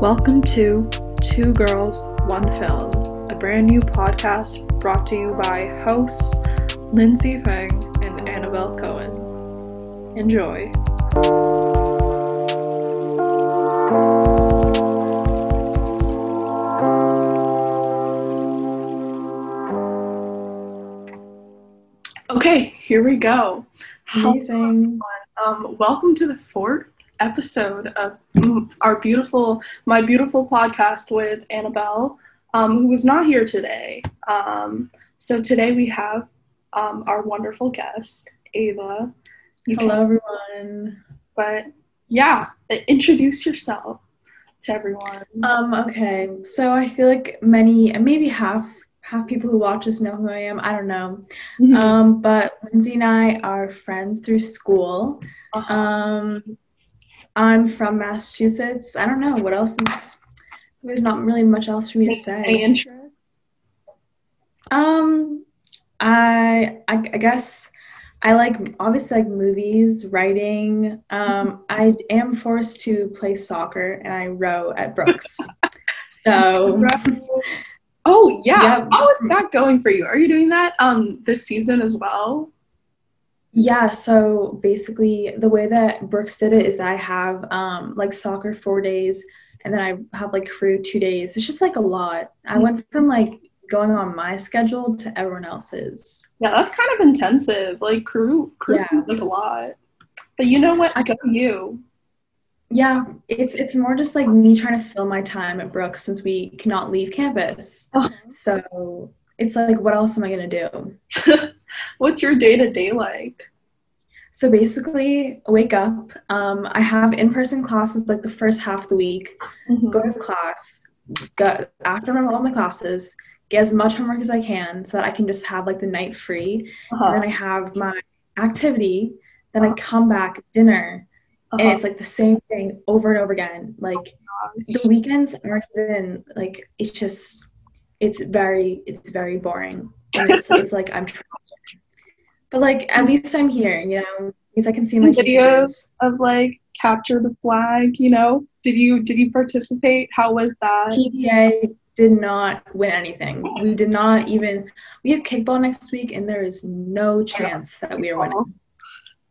Welcome to Two Girls, One Film, a brand new podcast brought to you by hosts Lindsay Feng and Annabelle Cohen. Enjoy. Okay, here we go. Amazing. um, welcome to the fourth episode of our beautiful, my beautiful podcast with Annabelle, um, who was not here today. Um, so today we have um, our wonderful guest, Ava. You Hello, everyone. but yeah, introduce yourself to everyone. Um, okay, so I feel like many, and maybe half, half people who watch us know who I am. I don't know. Mhm. Um, but Lindsay and I are friends through school. Uh-huh. Um, I'm from Massachusetts. I don't know what else is. There's not really much else for me to say. Any interests? Um, I, I I guess I like obviously like movies, writing. Um, I am forced to play soccer and I row at Brooks. so Oh yeah, Yeah. how is that going for you? Are you doing that um this season as well? Yeah, so basically the way that Brooks did it is I have um like soccer four days and then I have like crew two days. It's just like a lot. I went from like going on my schedule to everyone else's. Yeah, that's kind of intensive. Like crew crew Yeah. seems like a lot. But you know what? I- Go you. Yeah, it's it's more just like me trying to fill my time at Brooks since we cannot leave campus. Uh-huh. So it's like, what else am I gonna do? What's your day to day like? So basically, I wake up. Um, I have in-person classes like the first half of the week. Go to class. Go after my- all my classes. Get as much homework as I can so that I can just have like the night free. And Uh-huh. then I have my activity. Then I come back dinner, and Uh-huh. it's like the same thing over and over again. Like the weekends aren't even like it's just it's very it's very boring and it's it's like i'm trying but like at least i'm here you know because i can see my Videos. of like capture the flag, you know? Did you did you participate? How was that? ppa did not win anything we did not even we have kickball next week and there is no chance that we are winning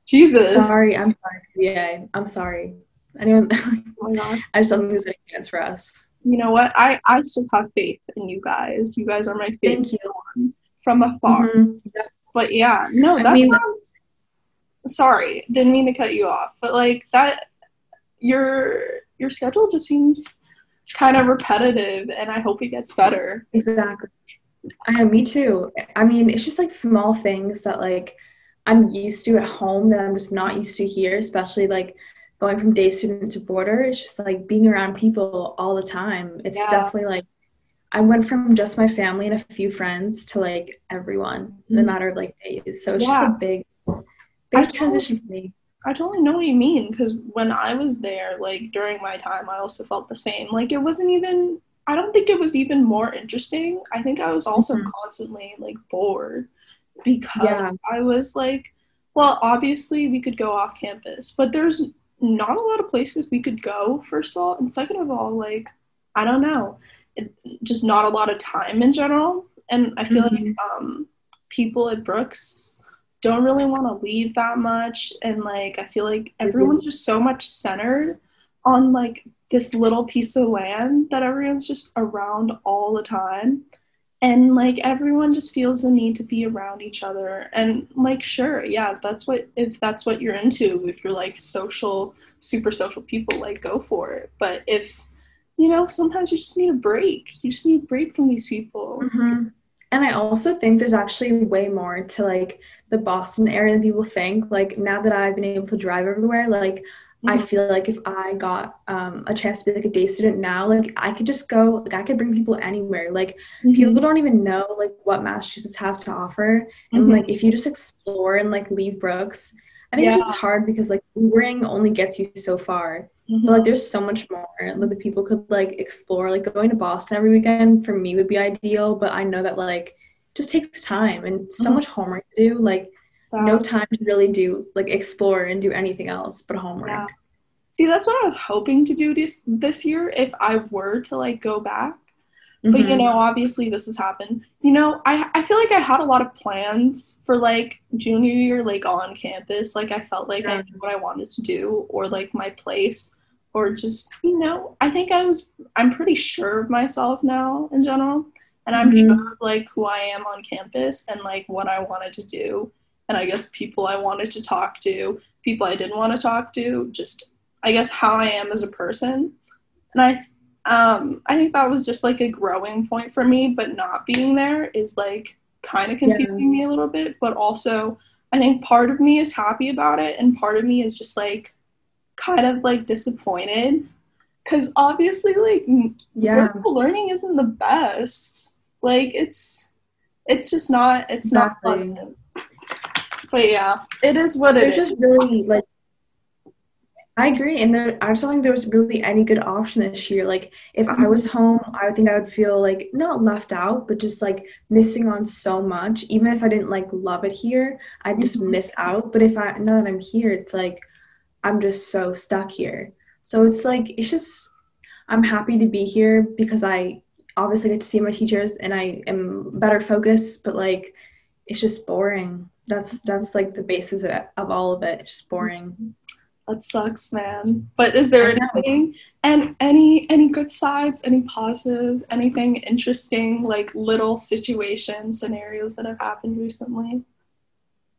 Jesus. sorry i'm sorry ppa i'm sorry anyone Oh i just don't think there's any chance for us You know what? I I still have faith in you guys. You guys are my favorite thank you from afar. Mhm. But yeah, no, I mean- sounds. Sorry, didn't mean to cut you off, but like that, your your schedule just seems kind of repetitive, and I hope it gets better. Exactly. I know, me too. I mean, it's just like small things that like I'm used to at home that I'm just not used to here, especially like going from day student to border. It's just like being around people all the time. It's Yeah. definitely like I went from just my family and a few friends to like everyone in a Mhm. matter of like days. So it's Yeah. just a big, I big totally- transition for me. I totally know what you mean because when I was there, like during my time, I also felt the same. Like it wasn't even. I don't think it was even more interesting. I think I was also Mhm. constantly like bored because Yeah. I was like, well, obviously we could go off campus, but there's not a lot of places we could go. First of all, and second of all, like I don't know, it, just not a lot of time in general. And I feel Mhm. like um, people at Brooks don't really want to leave that much. And like i feel like everyone's just so much centered on like this little piece of land that everyone's just around all the time. And like everyone just feels the need to be around each other. And like sure yeah that's what if that's what you're into if you're like social super social people like go for it. But if you know sometimes you just need a break you just need a break from these people hmm And I also think there's actually way more to like the Boston area than people think. Like now that I've been able to drive everywhere, like I Mhm. feel like if I got um, a chance to be like a day student now, like I could just go, like I could bring people anywhere. Like Mhm. people don't even know like what Massachusetts has to offer, and Mhm. like if you just explore and like leave Brooks, I think it's Yeah. just hard because like Ubering only gets you so far. Mhm. But like there's so much more that the people could like explore. Like going to Boston every weekend for me would be ideal, but I know that like just takes time and so Mhm. much homework to do. Like no time to really do like explore and do anything else but homework. Yeah. See, that's what I was hoping to do this this year if I were to like go back. Mm-hmm. But you mm-hmm. know, obviously this has happened. You know, I I feel like I had a lot of plans for like junior year, like on campus. Like I felt like I knew what I wanted to do or like my place or just you know, I think I was I'm pretty sure of myself now in general. And I'm mm-hmm. sure of like who I am on campus and like what I wanted to do. And I guess people I wanted to talk to, people I didn't want to talk to, just I guess how I am as a person. And I um I think that was just like a growing point for me, but not being there is like kind of confusing yeah. me a little bit, but also I think part of me is happy about it and part of me is just like kind of like disappointed cuz obviously like yeah learning isn't the best like it's it's just not it's exactly. not pleasant but yeah it is what There's it is. just really like I agree, and there, I just don't think there was really any good option this year. Like, if I was mm-hmm. home, I would think I would feel like not left out, but just like missing on so much. Even if I didn't like love it here, I'd just mm-hmm. miss out. But if I now that I'm here, it's like I'm just so stuck here. So it's like it's just I'm happy to be here because I obviously get to see my teachers and I am better focused. But like, it's just boring. That's that's like the basis of, of all of it. It's just boring that sucks man but is there anything and any any good sides any positive anything interesting like little situation scenarios that have happened recently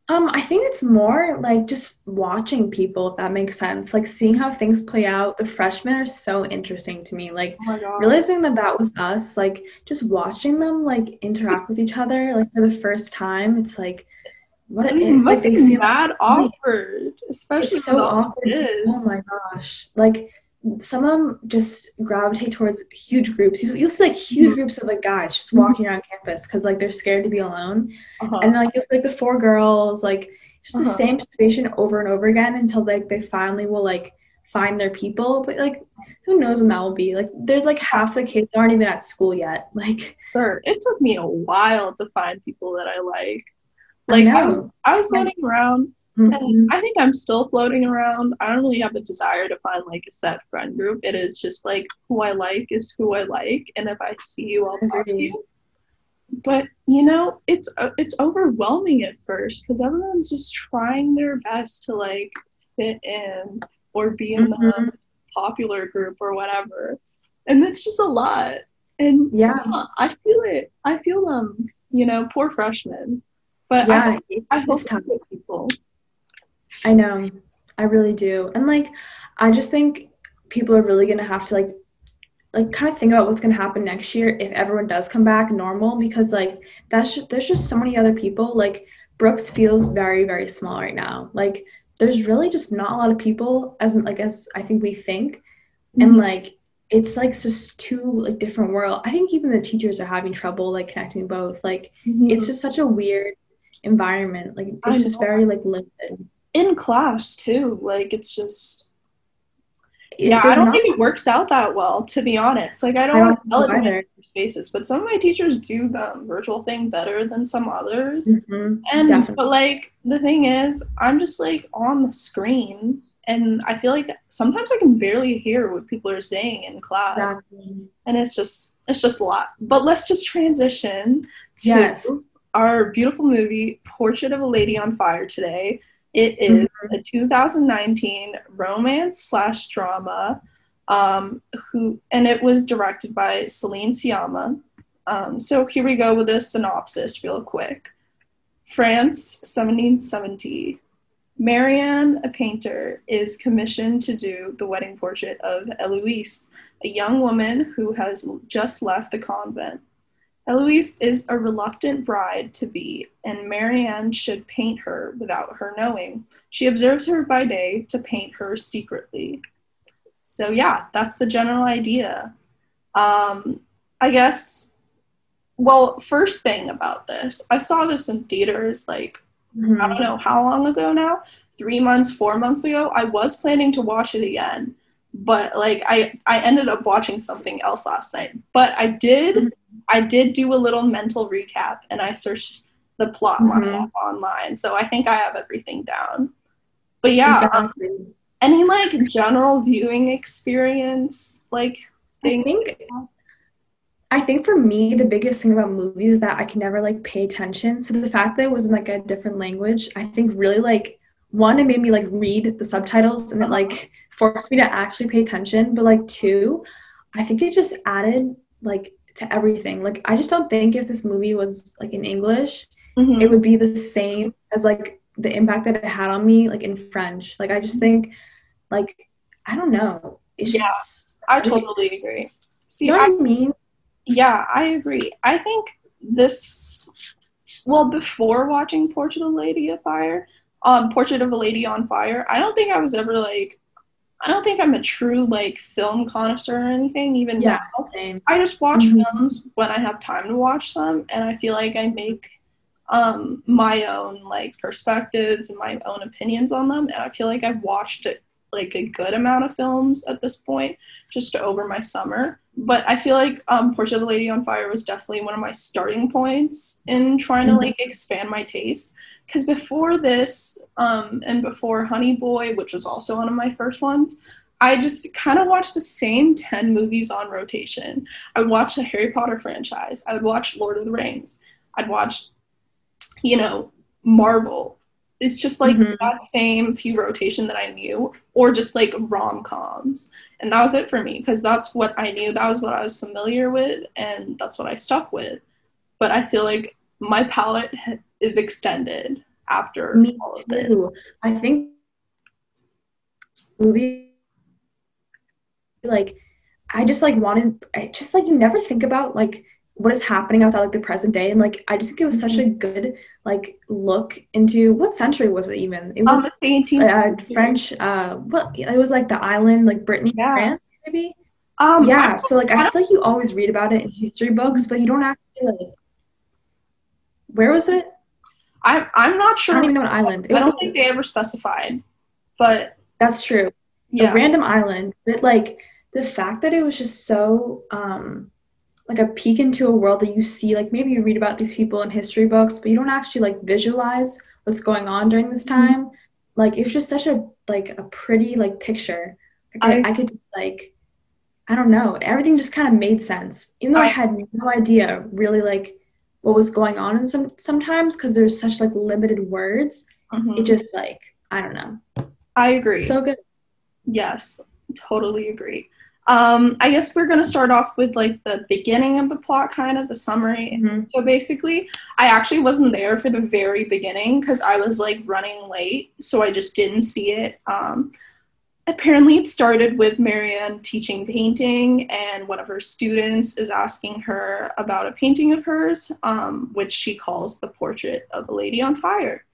um, I think it's more like just watching people, if that makes sense. Like seeing how things play out. The freshmen are so interesting to me. Like oh realizing that that was us. Like just watching them like interact with each other. Like for the first time, it's like what it is. Like they seem mad awkward, especially it's so awkward. Oh my gosh! Like some of them just gravitate towards huge groups. You, will see like huge mm-hmm. groups of like guys just mm-hmm. walking around campus because like they're scared to be alone, uh-huh. and then, like you'll see, like the four girls like just uh-huh. the same situation over and over again until like they finally will like find their people. But like who knows when that will be? Like there's like half the kids aren't even at school yet. Like sure, it took me a while to find people that I liked. Like I, I, was, I was floating around, mm-hmm. and I think I'm still floating around. I don't really have a desire to find like a set friend group. It is just like who I like is who I like, and if I see you, I'll talk to you. But you know, it's uh, it's overwhelming at first because everyone's just trying their best to like fit in or be in mm-hmm. the popular group or whatever, and it's just a lot. And yeah, I feel it. I feel them. You know, poor freshmen. But yeah, I, I hope people. I know. I really do. And like I just think people are really gonna have to like like kind of think about what's going to happen next year if everyone does come back normal because like that's just, there's just so many other people like brooks feels very very small right now like there's really just not a lot of people as like as i think we think mm-hmm. and like it's like just two like different world i think even the teachers are having trouble like connecting both like mm-hmm. it's just such a weird environment. Like it's just very like limited. In class too. Like it's just yeah, I don't not, think it works out that well, to be honest. Like I don't, I don't want to tell it to spaces, but some of my teachers do the virtual thing better than some others. Mm-hmm, and definitely. but like the thing is, I'm just like on the screen and I feel like sometimes I can barely hear what people are saying in class. Exactly. And it's just it's just a lot. But let's just transition to yes our beautiful movie, Portrait of a Lady on Fire, today. It is mm-hmm. a 2019 romance slash drama, um, who and it was directed by Celine Sciamma. Um, so here we go with a synopsis, real quick. France, 1770. Marianne, a painter, is commissioned to do the wedding portrait of Eloise, a young woman who has just left the convent. Eloise is a reluctant bride to be, and Marianne should paint her without her knowing. She observes her by day to paint her secretly. So, yeah, that's the general idea. Um, I guess, well, first thing about this, I saw this in theaters like, mm-hmm. I don't know how long ago now, three months, four months ago. I was planning to watch it again but like I I ended up watching something else last night. But I did mm-hmm. I did do a little mental recap and I searched the plot mm-hmm. line online. So I think I have everything down. But yeah, exactly. um, any like general viewing experience like thing? I think I think for me the biggest thing about movies is that I can never like pay attention. So the fact that it was in like a different language, I think really like one, it made me like read the subtitles and it like forced me to actually pay attention. But like two, I think it just added like to everything. Like I just don't think if this movie was like in English, mm-hmm. it would be the same as like the impact that it had on me like in French. Like I just think like I don't know. It's yeah, just I totally agree. See, you know I, I mean? Yeah, I agree. I think this well before watching Portrait of a Lady of Fire, um Portrait of a Lady on Fire, I don't think I was ever like I don't think I'm a true like film connoisseur or anything. Even yeah, now. same. I just watch mm-hmm. films when I have time to watch them, and I feel like I make um, my own like perspectives and my own opinions on them. And I feel like I've watched it like a good amount of films at this point, just over my summer. But I feel like um, Portrait of a Lady on Fire was definitely one of my starting points in trying mm-hmm. to like expand my taste because before this um, and before Honey Boy, which was also one of my first ones, I just kind of watched the same 10 movies on rotation. I would watch the Harry Potter franchise. I would watch Lord of the Rings. I'd watch, you know, Marvel. It's just like mm-hmm. that same few rotation that I knew, or just like rom coms. And that was it for me because that's what I knew. That was what I was familiar with, and that's what I stuck with. But I feel like my palette is extended after Me all of this. Too. I think movie like I just like wanted I just like you never think about like what is happening outside like the present day and like I just think it was such a mm-hmm. good like look into what century was it even it was um, 18th uh, French uh what it was like the island like Brittany yeah. France maybe um yeah so like I, I feel like you always read about it in history books but you don't actually like where was it? I'm I'm not sure. I don't even know what island. It I don't think they ever specified, but that's true. Yeah, a random island. But like the fact that it was just so um like a peek into a world that you see like maybe you read about these people in history books, but you don't actually like visualize what's going on during this mm-hmm. time. Mm-hmm. Like it was just such a like a pretty like picture. Like, I, I, could like I don't know. Everything just kind of made sense, even though I, I had no idea really like what was going on in some sometimes because there's such like limited words mm-hmm. it just like i don't know i agree so good yes totally agree um, I guess we're going to start off with like the beginning of the plot, kind of the summary. Mm-hmm. So basically, I actually wasn't there for the very beginning because I was like running late, so I just didn't see it. Um, apparently it started with Marianne teaching painting, and one of her students is asking her about a painting of hers, um, which she calls the portrait of a lady on fire.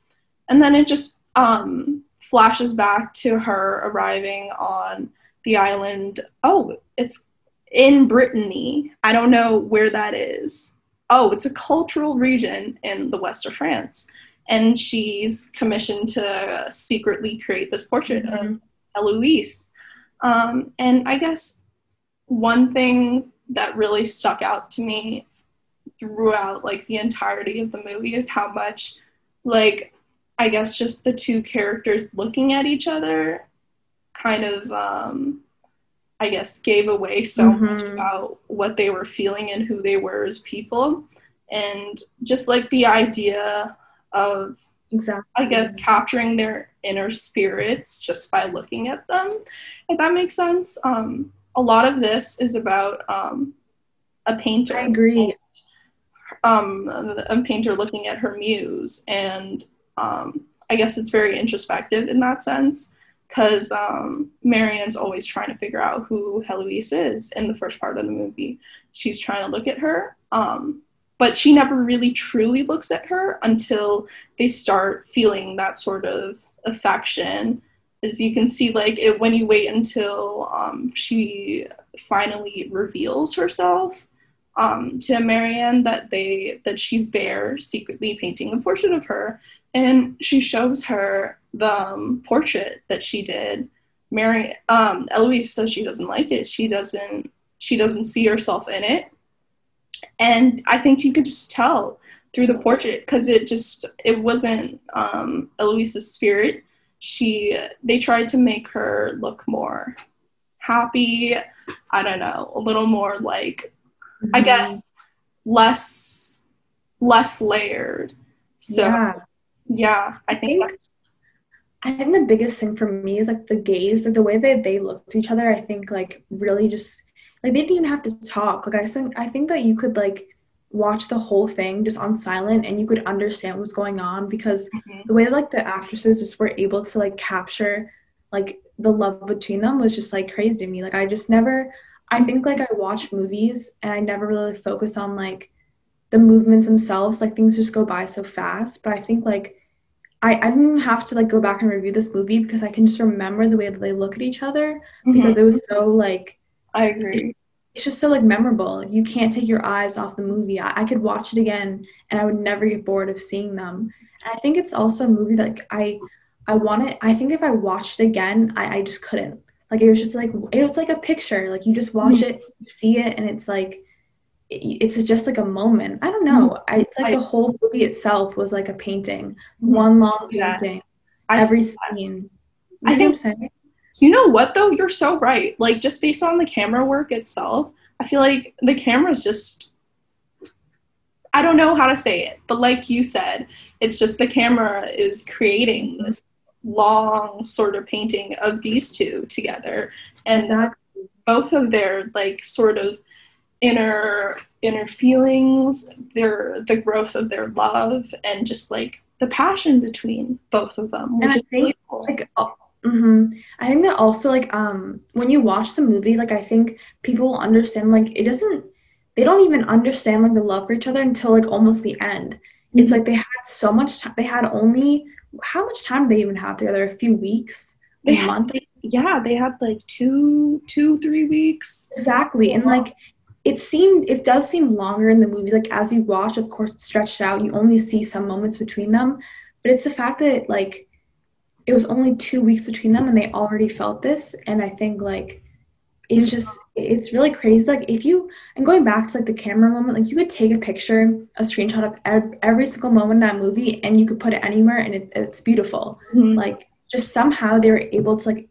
And then it just um, flashes back to her arriving on the island. Oh, it's in Brittany. I don't know where that is. Oh, it's a cultural region in the west of France. And she's commissioned to secretly create this portrait mm-hmm. of Eloise. Um, and I guess one thing that really stuck out to me throughout like the entirety of the movie is how much like I guess just the two characters looking at each other kind of um I guess gave away so mm-hmm. much about what they were feeling and who they were as people and just like the idea of exactly i guess capturing their inner spirits just by looking at them if that makes sense. Um, a lot of this is about um, a painter. I agree. Um, a painter looking at her muse and um, i guess it's very introspective in that sense because um, Marianne's always trying to figure out who Heloise is in the first part of the movie. She's trying to look at her, um, but she never really truly looks at her until they start feeling that sort of affection as you can see like it when you wait until um, she finally reveals herself um, to marianne that they that she's there secretly painting a portrait of her and she shows her the um, portrait that she did. Mary um, eloise says she doesn't like it. She doesn't she doesn't see herself in it. And I think you could just tell through the portrait because it just it wasn't um, Eloise's spirit. she they tried to make her look more happy. I don't know, a little more like mm-hmm. I guess less less layered. So yeah, yeah I think I think, I think the biggest thing for me is like the gaze, like the way that they looked at each other, I think like really just like they didn't even have to talk. Like I think I think that you could like watch the whole thing just on silent and you could understand what's going on because mm-hmm. the way like the actresses just were able to like capture like the love between them was just like crazy to me. Like I just never I think like I watch movies and I never really focus on like the movements themselves. Like things just go by so fast. But I think like I, I didn't have to like go back and review this movie because I can just remember the way that they look at each other mm-hmm. because it was so like I agree. It, it's just so like memorable. You can't take your eyes off the movie. I, I could watch it again and I would never get bored of seeing them. And I think it's also a movie that like I I want it. I think if I watched it again, I, I just couldn't. Like it was just like it was like a picture. Like you just watch mm-hmm. it, see it, and it's like it, it's just like a moment. I don't know. Mm-hmm. I, it's like I, the whole movie itself was like a painting, mm-hmm. one long painting. Every scene. You I think. You know what though? You're so right. Like just based on the camera work itself, I feel like the camera's just I don't know how to say it, but like you said, it's just the camera is creating this long sort of painting of these two together and that both of their like sort of inner inner feelings their the growth of their love and just like the passion between both of them which and I think, really cool. like mm-hmm. i think that also like um when you watch the movie like i think people understand like it doesn't they don't even understand like the love for each other until like almost the end mm-hmm. it's like they had so much time they had only how much time did they even have together? A few weeks? A they month? Had, yeah, they had like two, two, three weeks. Exactly. And like it seemed it does seem longer in the movie. Like as you watch, of course it's stretched out. You only see some moments between them. But it's the fact that like it was only two weeks between them and they already felt this. And I think like it's just it's really crazy like if you and going back to like the camera moment like you could take a picture a screenshot of every, every single moment in that movie and you could put it anywhere and it, it's beautiful mm-hmm. like just somehow they were able to like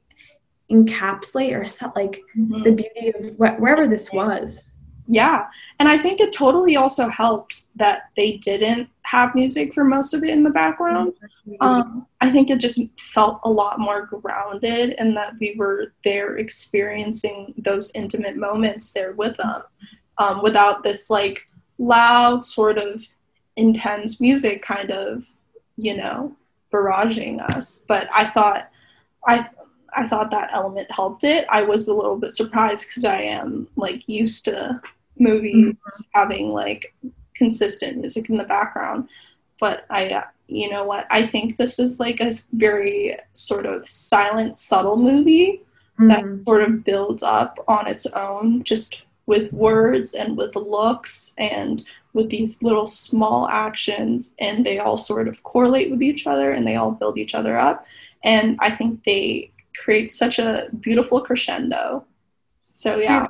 encapsulate or set like mm-hmm. the beauty of wh- wherever this was yeah. And I think it totally also helped that they didn't have music for most of it in the background. Um, I think it just felt a lot more grounded and that we were there experiencing those intimate moments there with them um, without this like loud, sort of intense music kind of, you know, barraging us. But I thought, I I thought that element helped it. I was a little bit surprised because I am like used to movies mm-hmm. having like consistent music in the background. But I, uh, you know what? I think this is like a very sort of silent, subtle movie mm-hmm. that sort of builds up on its own, just with words and with looks and with these little small actions and they all sort of correlate with each other and they all build each other up and i think they create such a beautiful crescendo. So yeah.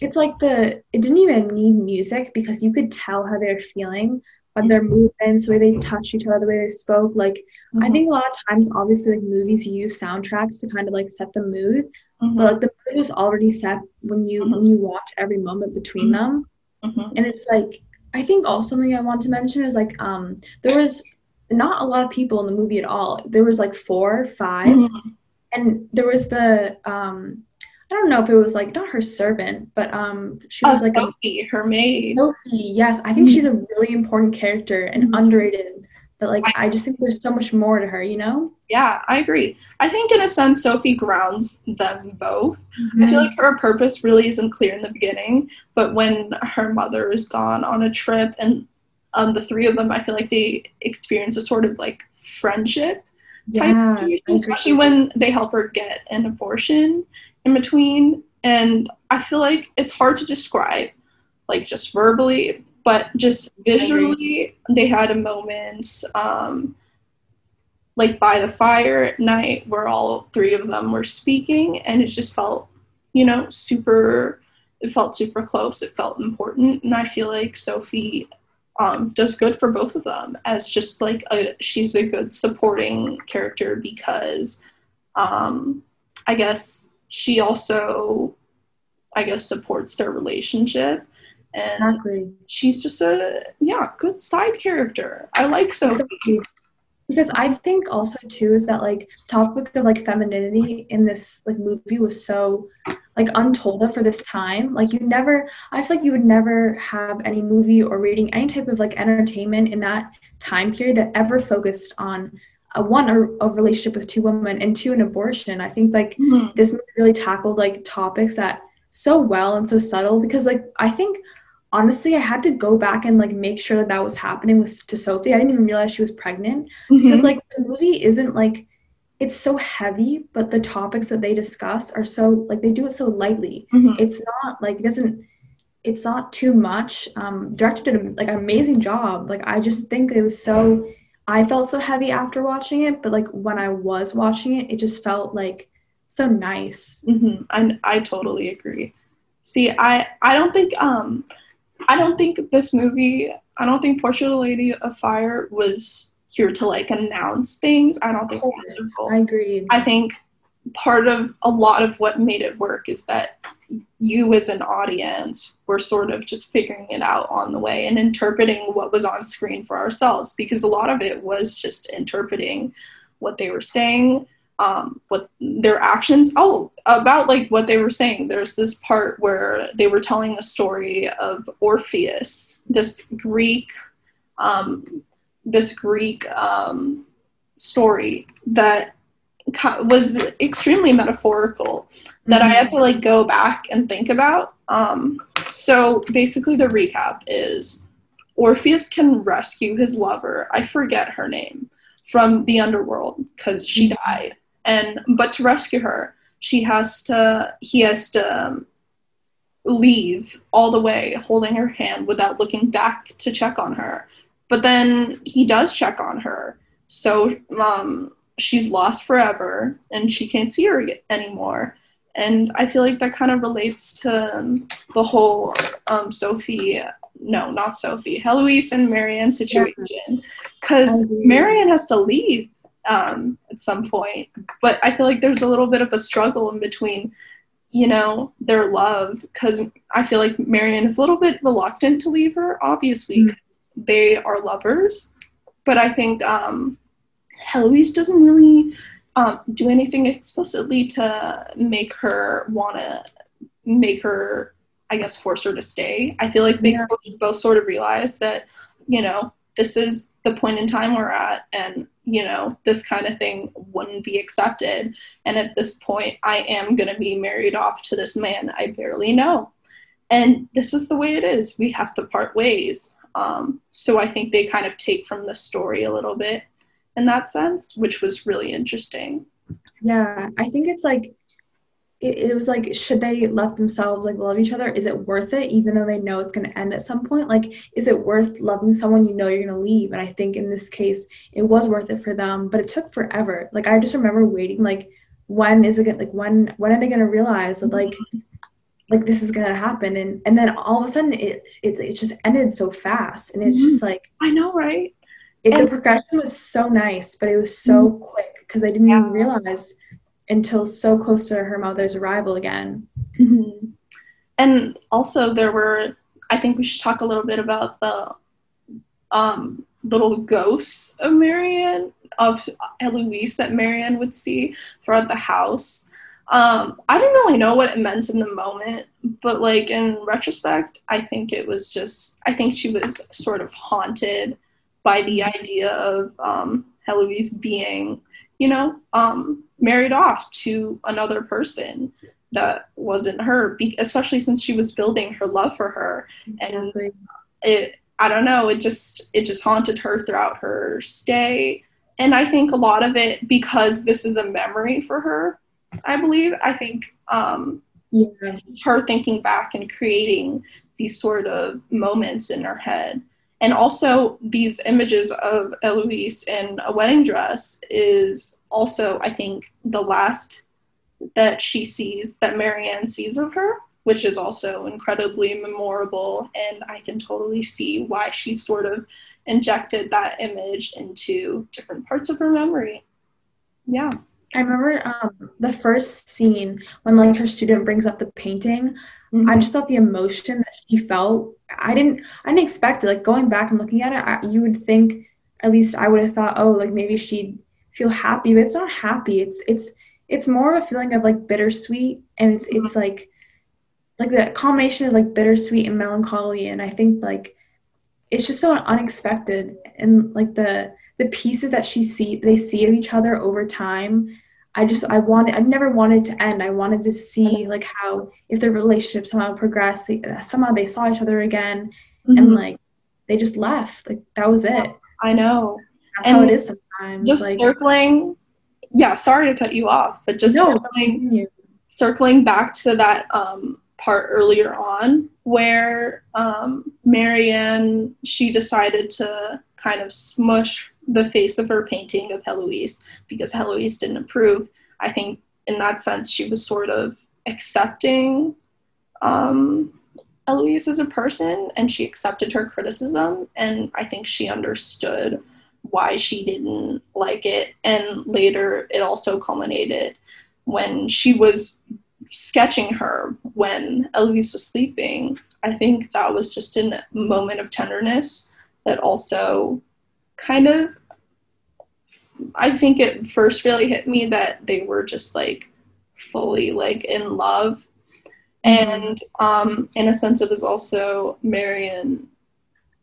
It's like the it didn't even need music because you could tell how they're feeling, but their movements, the way they touched each other, the way they spoke. Like mm-hmm. I think a lot of times obviously like movies use soundtracks to kind of like set the mood. Mm-hmm. But like the mood was already set when you mm-hmm. when you watch every moment between them. Mm-hmm. And it's like I think also something I want to mention is like um there was not a lot of people in the movie at all. There was like four, 5 mm-hmm and there was the um I don't know if it was like not her servant, but um she was oh, like Sophie, a, her maid. Sophie, yes. I think mm-hmm. she's a really important character and mm-hmm. underrated. But like I, I just think there's so much more to her, you know? Yeah, I agree. I think in a sense Sophie grounds them both. Mm-hmm. I feel like her purpose really isn't clear in the beginning, but when her mother is gone on a trip and um, the three of them, I feel like they experience a sort of like friendship yeah, especially when they help her get an abortion in between. And I feel like it's hard to describe, like just verbally, but just visually, they had a moment, um, like by the fire at night, where all three of them were speaking, and it just felt, you know, super. It felt super close. It felt important, and I feel like Sophie um, does good for both of them as just like a she's a good supporting character because um, I guess she also I guess supports their relationship and Exactly. she's just a yeah good side character. I like Sophie. Exactly. Because I think also too is that like topic of like femininity in this like movie was so like untold of for this time. Like you never I feel like you would never have any movie or reading any type of like entertainment in that time period that ever focused on a one a, a relationship with two women and two an abortion. I think like Mhm. this movie really tackled like topics that so well and so subtle because like I think honestly I had to go back and like make sure that that was happening with to Sophie. I didn't even realize she was pregnant because Mhm. like the movie isn't like it's so heavy, but the topics that they discuss are so like they do it so lightly. Mhm. It's not like it doesn't it's not too much. Um director did a, like an amazing job. Like I just think it was so I felt so heavy after watching it, but like when I was watching it, it just felt like so nice. hmm I I totally agree. See, I I don't think um I don't think this movie I don't think Portrait of a Lady of Fire was here to like announce things. I don't think their. I agree. I think part of a lot of what made it work is that you as an audience were sort of just figuring it out on the way and interpreting what was on screen for ourselves because a lot of it was just interpreting what they were saying um, what their actions oh about like what they were saying there's this part where they were telling the story of orpheus this greek um, this greek um, story that was extremely metaphorical that I had to like go back and think about. Um, so basically, the recap is Orpheus can rescue his lover. I forget her name from the underworld because she Mhm. died, and but to rescue her, she has to. He has to. Um, leave all the way holding her hand without looking back to check on her but then he does check on her. So um, she's lost forever and she can't see her anymore. And i feel like that kind of relates to um, the whole um, sophie no not sophie heloise and marianne situation. Because marianne has to leave um, at some point. But i feel like there's a little bit of a struggle in between you know their love. Because i feel like marianne is a little bit reluctant to leave her obviously Mm. They are lovers but i think um heloise doesn't really um, do anything explicitly to make her want to make her i guess force her to stay. I feel like they Yeah. both sort of realize that you know this is the point in time we're at and you know this kind of thing wouldn't be accepted. And at this point i am going to be married off to this man i barely know. And this is the way it is. We have to part ways um, so i think they kind of take from the story a little bit in that sense which was really interesting Yeah, I think it's like it, it was like should they let themselves like love each other? Is it worth it even though they know it's going to end at some point? Like is it worth loving someone you know you're going to leave? And I think in this case it was worth it for them, but it took forever. Like I just remember waiting like when is it gonna, like when when are they going to realize that like like this is to happen and and then all of a sudden it it, it just ended so fast and it's just like i know right it, the progression was so nice, but it was so quick because I didn't even realize until so close to her mother's arrival again. Mm-hmm. And also, there were. I think we should talk a little bit about the um, little ghosts of Marianne, of Eloise that Marianne would see throughout the house. Um, I didn't really know what it meant in the moment, but like in retrospect, I think it was just. I think she was sort of haunted by the idea of um, Eloise being, you know, um, married off to another person that wasn't her especially since she was building her love for her and it i don't know it just it just haunted her throughout her stay and i think a lot of it because this is a memory for her i believe i think um Yeah. it's her thinking back and creating these sort of moments in her head and also these images of eloise in a wedding dress is also i think the last that she sees that marianne sees of her which is also incredibly memorable. And I can totally see why she sort of injected that image into different parts of her memory. Yeah. I remember um, the first scene when like her student brings up the painting. Mm-hmm. I just thought the emotion that she felt. I didn't. I didn't expect it. Like going back and looking at it, I, you would think. At least I would have thought, oh, like maybe she'd feel happy, but it's not happy. It's it's it's more of a feeling of like bittersweet, and it's mm-hmm. it's like like the combination of like bittersweet and melancholy. And I think like it's just so unexpected, and like the the pieces that she see they see of each other over time i just i wanted i never wanted to end. I wanted to see like how if their relationship somehow progressed they, somehow they saw each other again mm-hmm. and like they just left. Like that was it. I know. That's and how it is sometimes just like, circling yeah sorry to cut you off but just no, circling circling back to that um part earlier on where um, Marianne she decided to kind of smush the face of her painting of Heloise because Heloise didn't approve. I think in that sense she was sort of accepting um, as a person and she accepted her criticism and I think she understood why she didn't like it and later it also culminated when she was sketching her when Eloise was sleeping. I think that was just a moment of tenderness that also kind of I think it first really hit me that they were just like fully like in love. And um, in a sense, it was also Marion,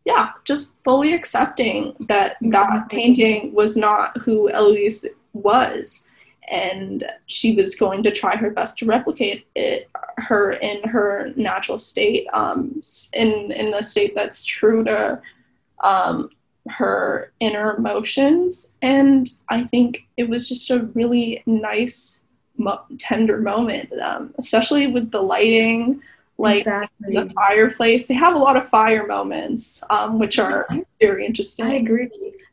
yeah, just fully accepting that that painting was not who Eloise was. And she was going to try her best to replicate it, her in her natural state, um, in in a state that's true to um, her inner emotions. And I think it was just a really nice, mo- tender moment, um, especially with the lighting, like exactly. the fireplace. They have a lot of fire moments, um, which are very interesting. I agree.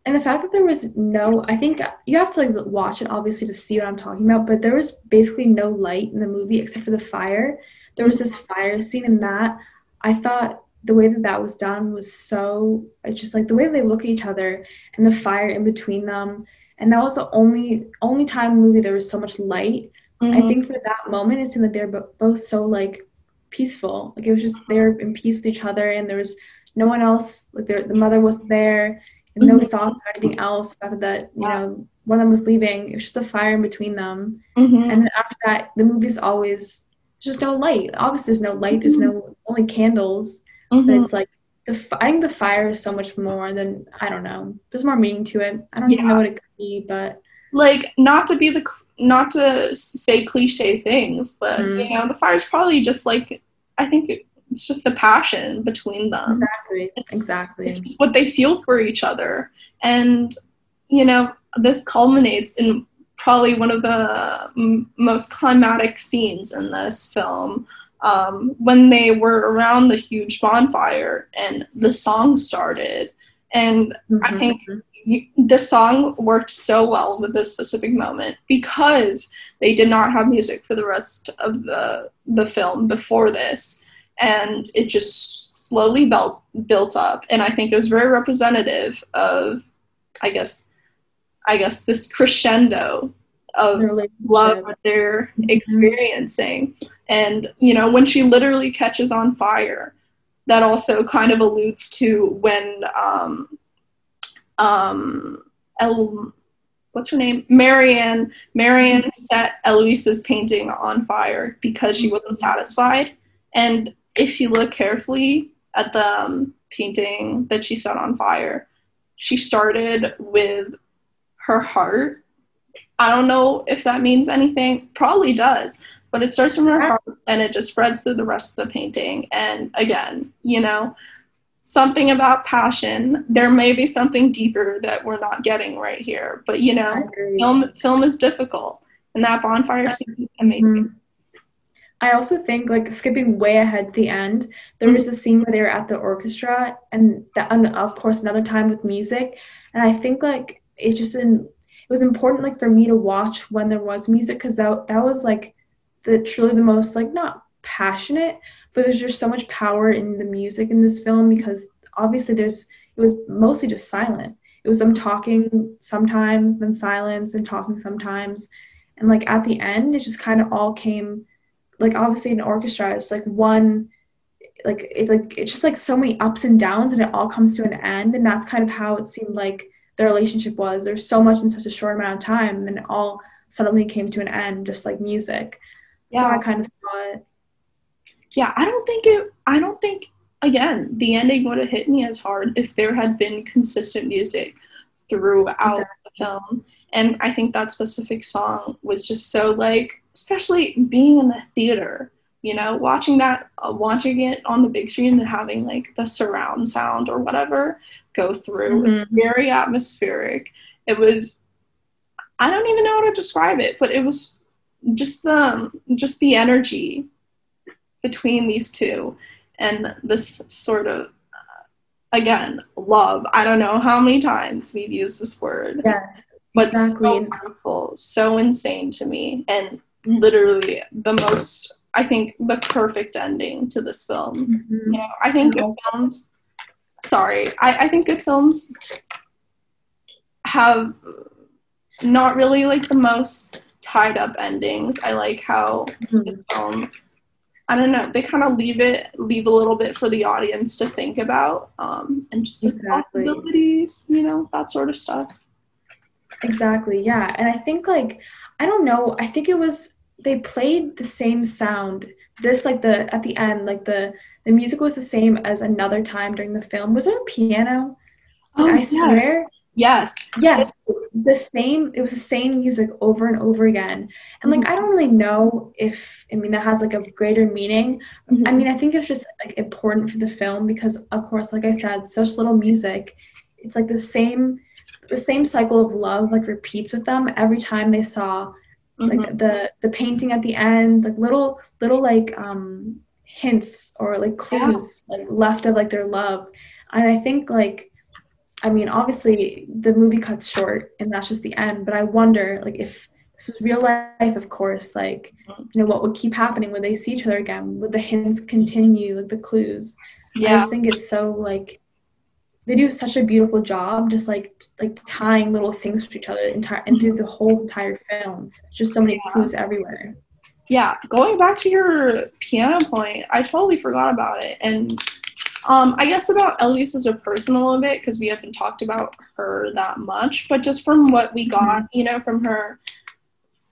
And the fact that there was no, I think you have to like watch it obviously to see what I'm talking about, but there was basically no light in the movie except for the fire. There was this fire scene in that I thought the way that that was done was so it's just like the way they look at each other and the fire in between them. And that was the only only time in the movie there was so much light. Mm-hmm. i think for that moment it's in that they're both so like peaceful. Like it was just they're in peace with each other and there was no one else like the mother was there and no mm-hmm. thoughts of anything else after that you know one of them was leaving. It was just a fire in between them. Mm-hmm. and then after that the movie's always just no light. Obviously there's no light. There's mm-hmm. no only candles Mm-hmm. But it's like the I think the fire is so much more than I don't know. There's more meaning to it. I don't yeah. even know what it could be, but like not to be the not to say cliche things, but mm. you know the fire is probably just like I think it's just the passion between them. Exactly. It's, exactly. It's just what they feel for each other, and you know this culminates in probably one of the m- most climatic scenes in this film um, when they were around the huge bonfire and the song started. And mm-hmm. I think the song worked so well with this specific moment because they did not have music for the rest of the the film before this, and it just slowly built built up. And I think it was very representative of, I guess, I guess this crescendo of love that they're mm-hmm. experiencing. And, you know, when she literally catches on fire, that also kind of alludes to when um, um, El, what's her name? Marianne. Marianne mm-hmm. set Eloise's painting on fire because she wasn't satisfied. And if you look carefully at the um, painting that she set on fire, she started with her heart I don't know if that means anything. Probably does, but it starts from her heart and it just spreads through the rest of the painting. And again, you know, something about passion. There may be something deeper that we're not getting right here, but you know, film film is difficult, and that bonfire scene amazing. Mm-hmm. I also think like skipping way ahead to the end, there was a scene where they were at the orchestra and that and of course another time with music. And I think like it just in was important like for me to watch when there was music because that that was like the truly the most like not passionate, but there's just so much power in the music in this film because obviously there's it was mostly just silent. It was them talking sometimes, then silence, and talking sometimes. And like at the end, it just kind of all came like obviously an orchestra, it's like one like it's like it's just like so many ups and downs and it all comes to an end and that's kind of how it seemed like the relationship was there's so much in such a short amount of time and it all suddenly came to an end just like music. Yeah so i kind of thought yeah i don't think it i don't think again the ending would have hit me as hard if there had been consistent music throughout exactly. the film. And i think that specific song was just so like especially being in the theater you know watching that uh, watching it on the big screen and having like the surround sound or whatever go through mm-hmm. very atmospheric it was i don't even know how to describe it but it was just the just the energy between these two and this sort of uh, again love i don't know how many times we've used this word yeah but exactly. so wonderful so insane to me and literally the most I think the perfect ending to this film. Mm-hmm. You know, I think good films. Sorry, I, I think good films have not really like the most tied up endings. I like how mm-hmm. the film. I don't know. They kind of leave it, leave a little bit for the audience to think about, um, and just like exactly. possibilities, you know, that sort of stuff. Exactly. Yeah, and I think like I don't know. I think it was they played the same sound. This like the at the end, like the the music was the same as another time during the film. Was there a piano? Oh, I yeah. swear. Yes. Yes. The same it was the same music over and over again. And like I don't really know if I mean that has like a greater meaning. Mm-hmm. I mean I think it's just like important for the film because of course like I said, such little music. It's like the same the same cycle of love like repeats with them every time they saw mm-hmm. like the the painting at the end like little little like um hints or like clues yeah. like left of like their love and i think like i mean obviously the movie cuts short and that's just the end but i wonder like if this was real life of course like you know what would keep happening when they see each other again would the hints continue like the clues yeah. i just think it's so like they do such a beautiful job just like like tying little things to each other entire and through the whole entire film just so many yeah. clues everywhere yeah going back to your piano point i totally forgot about it and um, I guess about Elise as a person a little bit because we haven't talked about her that much, but just from what we got, you know, from her,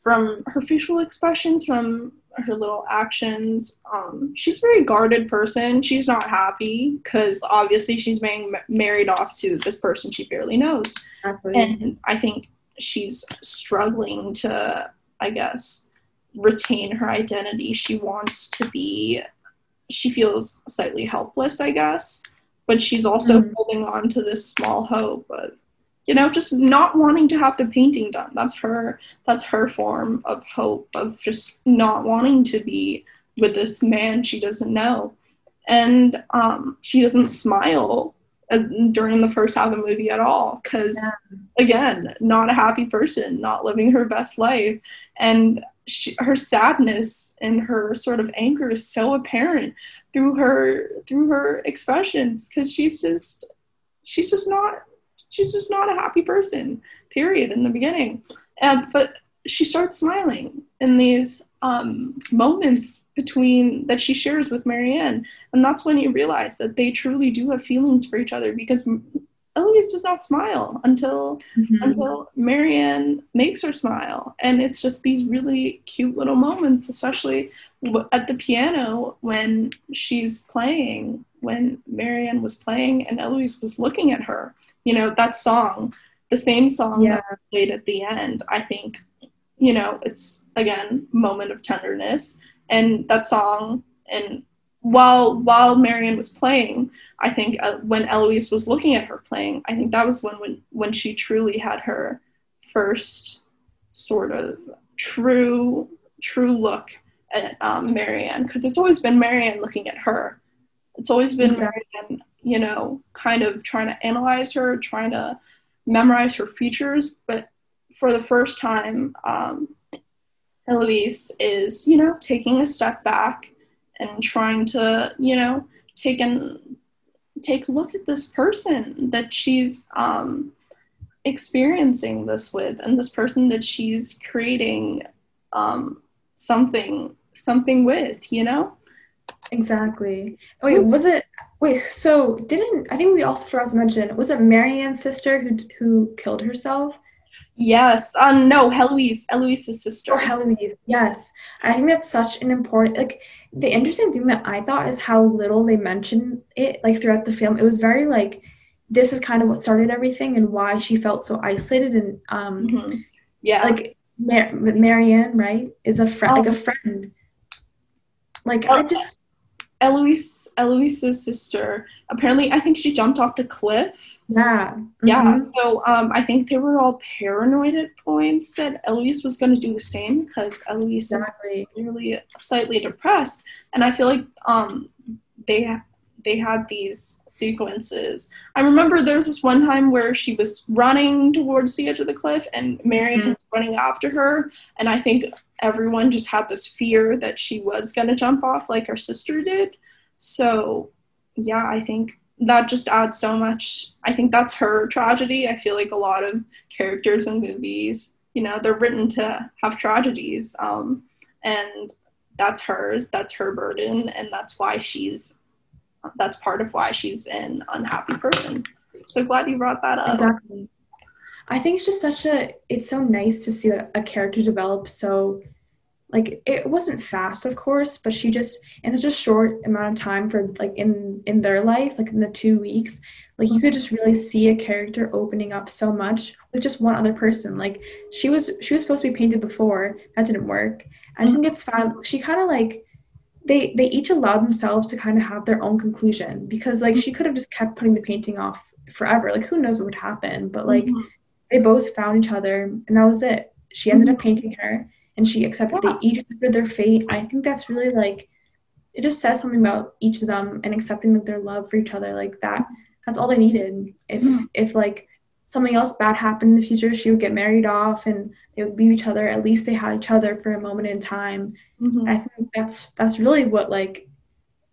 from her facial expressions, from her little actions. Um, she's a very guarded person. She's not happy because obviously she's being married off to this person she barely knows. Exactly. And I think she's struggling to, I guess, retain her identity. She wants to be, she feels slightly helpless, I guess, but she's also mm-hmm. holding on to this small hope. But you know just not wanting to have the painting done that's her that's her form of hope of just not wanting to be with this man she doesn't know and um, she doesn't smile uh, during the first half of the movie at all because yeah. again not a happy person not living her best life and she, her sadness and her sort of anger is so apparent through her through her expressions because she's just she's just not she's just not a happy person, period, in the beginning. And, but she starts smiling in these um, moments between that she shares with Marianne. And that's when you realize that they truly do have feelings for each other because Eloise does not smile until mm-hmm. until Marianne makes her smile. And it's just these really cute little moments, especially at the piano when she's playing, when Marianne was playing and Eloise was looking at her you know that song the same song yeah. that played at the end i think you know it's again moment of tenderness and that song and while while marianne was playing i think uh, when eloise was looking at her playing i think that was when when when she truly had her first sort of true true look at um, marianne because it's always been marianne looking at her it's always been exactly. marianne you know, kind of trying to analyze her, trying to memorize her features. But for the first time, um, Eloise is, you know, taking a step back and trying to, you know, take an take a look at this person that she's um, experiencing this with and this person that she's creating um, something something with you know? Exactly. Wait was it wait so didn't i think we also forgot to mention was it marianne's sister who who killed herself? Yes um no heloise heloise's sister. Or oh, heloise yes. I think that's such an important like the interesting thing that i thought is how little they mentioned it like throughout the film it was very like this is kind of what started everything and why she felt so isolated and um mm-hmm. yeah like Mar- marianne right is a friend oh. like a friend like oh, I just Eloise Eloise's sister. Apparently, I think she jumped off the cliff. Yeah. Mm-hmm. Yeah. So um, I think they were all paranoid at points that Eloise was going to do the same because Eloise exactly. is clearly slightly depressed, and I feel like um, they they had these sequences. I remember there was this one time where she was running towards the edge of the cliff and Marianne mm-hmm. was running after her. And I think everyone just had this fear that she was going to jump off like her sister did. So, yeah, I think that just adds so much. I think that's her tragedy. I feel like a lot of characters in movies, you know, they're written to have tragedies. Um, and that's hers, that's her burden, and that's why she's that's part of why she's an unhappy person. So glad you brought that up. Exactly. I think it's just such a it's so nice to see a, a character develop so like it wasn't fast of course but she just in such a short amount of time for like in in their life like in the two weeks like you could just really see a character opening up so much with just one other person. Like she was she was supposed to be painted before. That didn't work. I just think it's fun she kind of like they they each allowed themselves to kind of have their own conclusion because like she could have just kept putting the painting off forever. Like who knows what would happen but like mm-hmm. They both found each other and that was it she ended mm-hmm. up painting her and she accepted yeah. they each accepted their fate i think that's really like it just says something about each of them and accepting that their love for each other like that that's all they needed if mm-hmm. if like something else bad happened in the future, she would get married off and they would leave each other. At least they had each other for a moment in time. Mm-hmm. I think that's that's really what like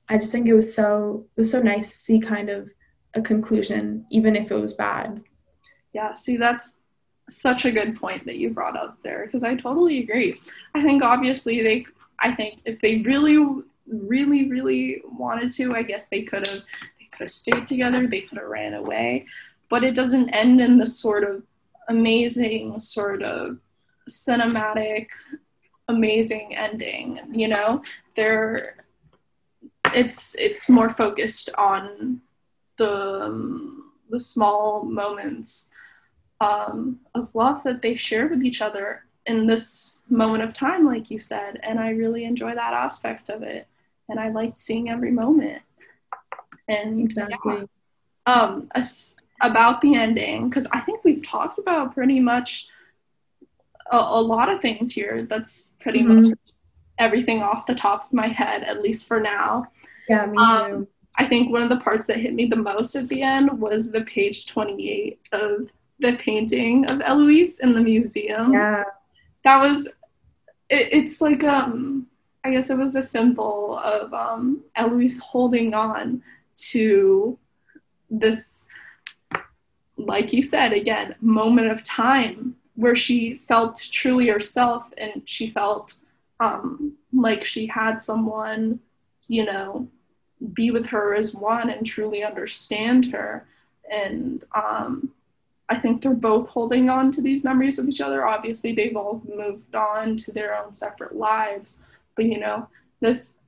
I just think it was so it was so nice to see kind of a conclusion, even if it was bad. Yeah, see that's such a good point that you brought up there because I totally agree. I think obviously they I think if they really really really wanted to, I guess they could have they could have stayed together, they could have ran away but it doesn't end in this sort of amazing sort of cinematic amazing ending you know there it's it's more focused on the um, the small moments um, of love that they share with each other in this moment of time like you said and i really enjoy that aspect of it and i liked seeing every moment and exactly yeah. um a, about the ending because I think we've talked about pretty much a, a lot of things here. That's pretty mm-hmm. much everything off the top of my head, at least for now. Yeah, me um, too. I think one of the parts that hit me the most at the end was the page 28 of the painting of Eloise in the museum. Yeah. That was, it, it's like, um, I guess it was a symbol of um, Eloise holding on to this like you said again, moment of time where she felt truly herself and she felt um, like she had someone, you know, be with her as one and truly understand her. And um, I think they're both holding on to these memories of each other. Obviously, they've all moved on to their own separate lives, but you know, this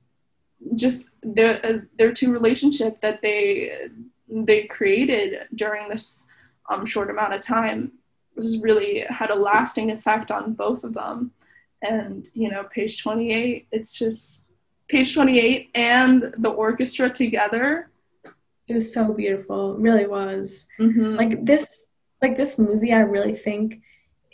just their uh, their two relationship that they they created during this um, short amount of time was really had a lasting effect on both of them. And you know, page 28, it's just page 28 and the orchestra together. It was so beautiful. It really was. Mm-hmm. Like this, like this movie, I really think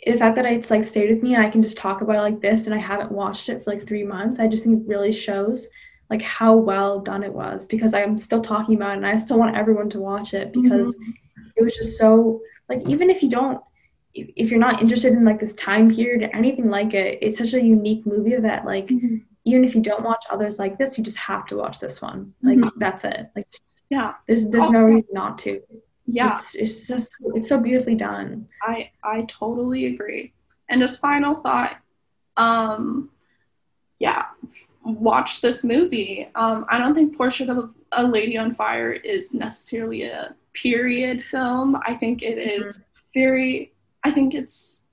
the fact that it's like stayed with me and I can just talk about it like this and I haven't watched it for like three months, I just think it really shows like how well done it was because I'm still talking about it and I still want everyone to watch it because mm-hmm it was just so like even if you don't if you're not interested in like this time period or anything like it it's such a unique movie that like mm-hmm. even if you don't watch others like this, you just have to watch this one. Like Mhm. that's it. Like Yeah. there's there's no reason not to. Yeah. It's it's just it's so beautifully done. I I totally agree. And just final thought, um, yeah, watch this movie. Um, I don't think Portrait of a Lady on Fire is necessarily a period film. I think it is very. I think it's.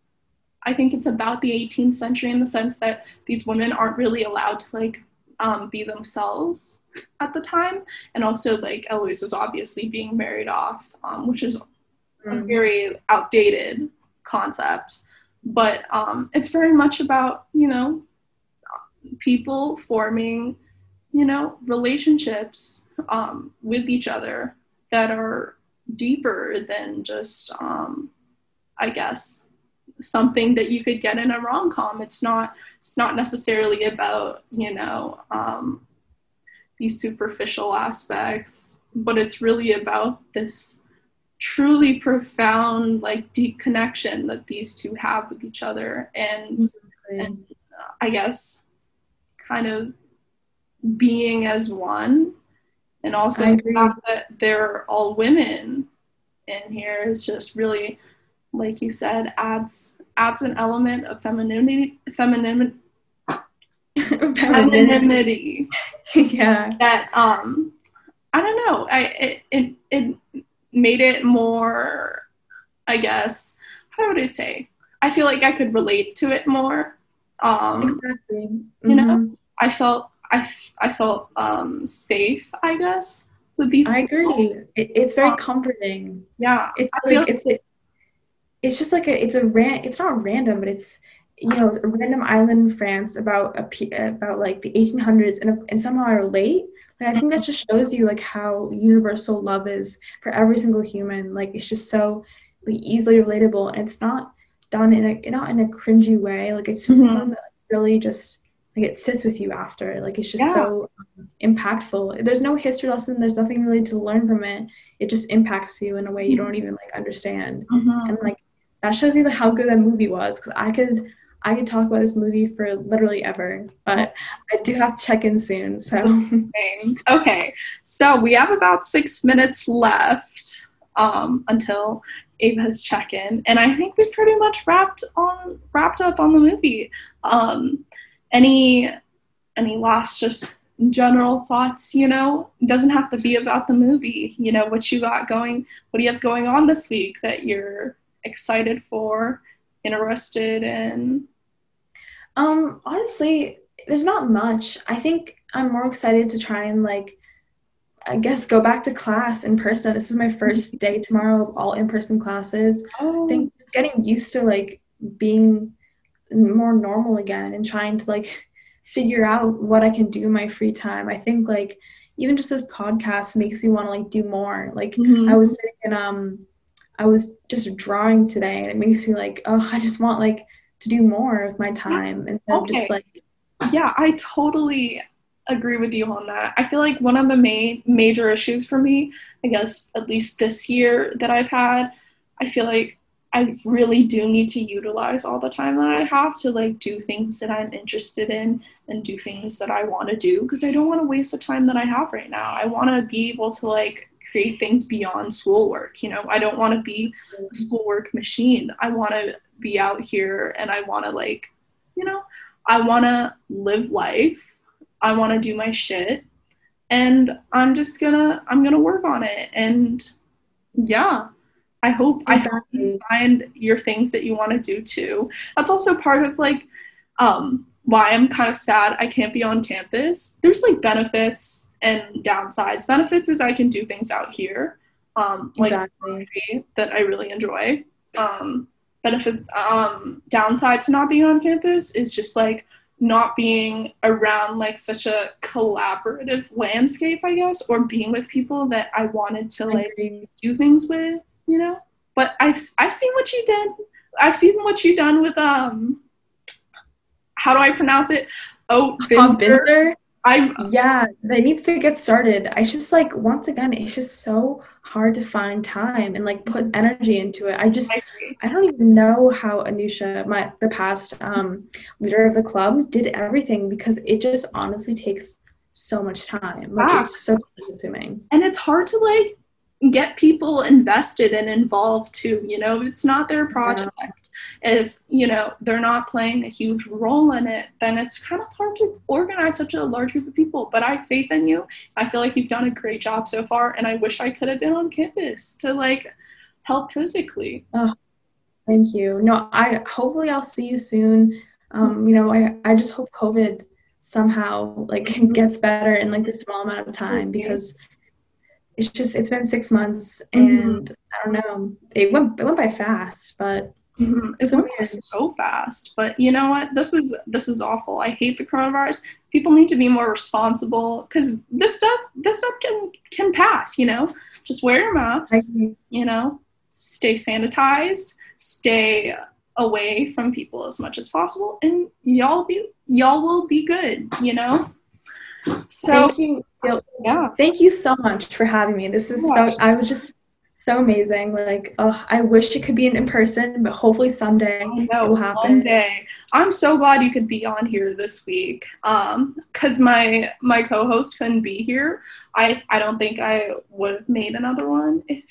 I think it's about the 18th century in the sense that these women aren't really allowed to like um, be themselves at the time, and also like Eloise is obviously being married off, um, which is a very outdated concept. But um, it's very much about you know people forming you know relationships um, with each other that are deeper than just um, i guess something that you could get in a rom-com. It's not it's not necessarily about you know um, these superficial aspects but it's really about this truly profound like deep connection that these two have with each other. And and uh, i guess kind of being as one and also the fact that they're all women in here is just really like you said adds adds an element of femininity femininity femininity yeah. that um I don't know. I it it, it made it more I guess how would I say? I feel like I could relate to it more. Um Exactly. you know, Mhm. I felt I, I felt um safe, I guess, with these I people. agree. It, it's very Um, comforting. Yeah. It's I feel like it's like, it's just like a it's a ran it's not random, but it's you know it's a random island in France about a about like the 1800s, and and somehow I relate. Like I think that just shows you like how universal love is for every single human. Like it's just so like, easily relatable, and it's not done in a not in a cringy way. Like it's just Mhm. something that really just like it sits with you after. Like it's just Yeah. so um, impactful. There's no history lesson. There's nothing really to learn from it. It just impacts you in a way you don't even like understand. Mhm. And like that shows you how good that movie was. Because I could I could talk about this movie for literally ever, but I do have to check in soon. So. Okay, so we have about six minutes left um, until Ava's check-in, and I think we've pretty much wrapped on wrapped up on the movie. Um, any any last just general thoughts? You know, doesn't have to be about the movie. You know, what you got going, what do you have going on this week that you're excited for, interested in? Um, honestly, there's not much. I think I'm more excited to try and like I guess go back to class in person. This is my first day tomorrow of all in-person classes. Oh, I think getting used to like being more normal again and trying to like figure out what I can do in my free time. I think like even just this podcast makes me want to like do more. Like Mhm. I was sitting in um I was just drawing today and it makes me like, oh, I just want like to do more with my time and Okay. just like Yeah, I totally agree with you on that. I feel like one of the main major issues for me, I guess at least this year that I've had, I feel like I really do need to utilize all the time that I have to like do things that I'm interested in and do things that I want to do because I don't want to waste the time that I have right now. I want to be able to like create things beyond schoolwork, you know. I don't want to be a schoolwork machine. I want to be out here and I want to like, you know, I want to live life. I want to do my shit. And I'm just gonna I'm gonna work on it. And yeah, I hope I you find your things that you want to do too. That's also part of like um why I'm kind of sad I can't be on campus. There's like benefits and downsides. Benefits is I can do things out here. Um like Exactly. that I really enjoy. Um, benefit um, downside to not being on campus is just like not being around like such a collaborative landscape, I guess, or being with people that I wanted to like do things with, you know. But I've I've seen what you did. I've seen what you've done with um. How do I pronounce it? Oh, Binder. I yeah, that needs to get started. I just like once again, it's just so hard to find time and like put energy into it. I just I, don't even know how Anusha, my the past um, leader of the club, did everything because it just honestly takes so much time. Like it's so consuming. And it's hard to like get people invested and involved too. You know, it's not their project. Yeah. If you know they're not playing a huge role in it, then it's kind of hard to organize such a large group of people. But I have faith in you. I feel like you've done a great job so far, and I wish I could have been on campus to like help physically. Oh, thank you. No, I hopefully I'll see you soon. Um, you know, I I just hope COVID somehow like gets better in like this small amount of time because it's just it's been six months mm-hmm. and mm-hmm. I don't know it went it went by fast but mm-hmm. it went by so fast but you know what this is this is awful I hate the coronavirus people need to be more responsible because this stuff this stuff can can pass you know just wear your mask you know stay sanitized stay away from people as much as possible and y'all be y'all will be good you know so thank you. Yeah. Thank you so much for having me. This is yeah. so I was just so amazing. Like, oh, I wish it could be in person, but hopefully someday it will happen. One day. I'm so glad you could be on here this week. Um, cause my my co-host couldn't be here. I I don't think I would have made another one if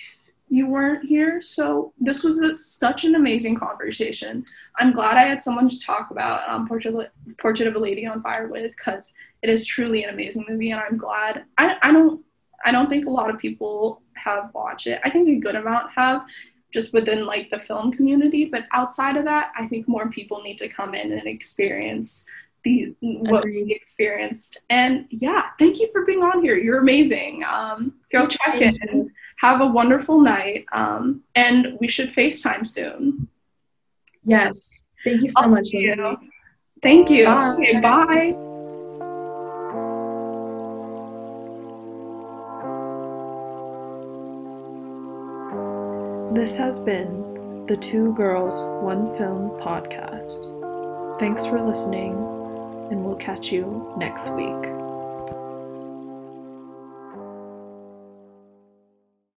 you weren't here. So this was a, such an amazing conversation. I'm glad I had someone to talk about um, Portrait, Portrait of a Lady on Fire with because it is truly an amazing movie, and I'm glad. I, I don't I don't think a lot of people have watched it. I think a good amount have just within like the film community, but outside of that, I think more people need to come in and experience the what we experienced. And yeah, thank you for being on here. You're amazing. Um, go check in. Have a wonderful night. Um, and we should FaceTime soon. Yes. Thank you so I'll much. You. Thank you. Bye. Okay, bye. This has been the Two Girls, One Film podcast. Thanks for listening, and we'll catch you next week.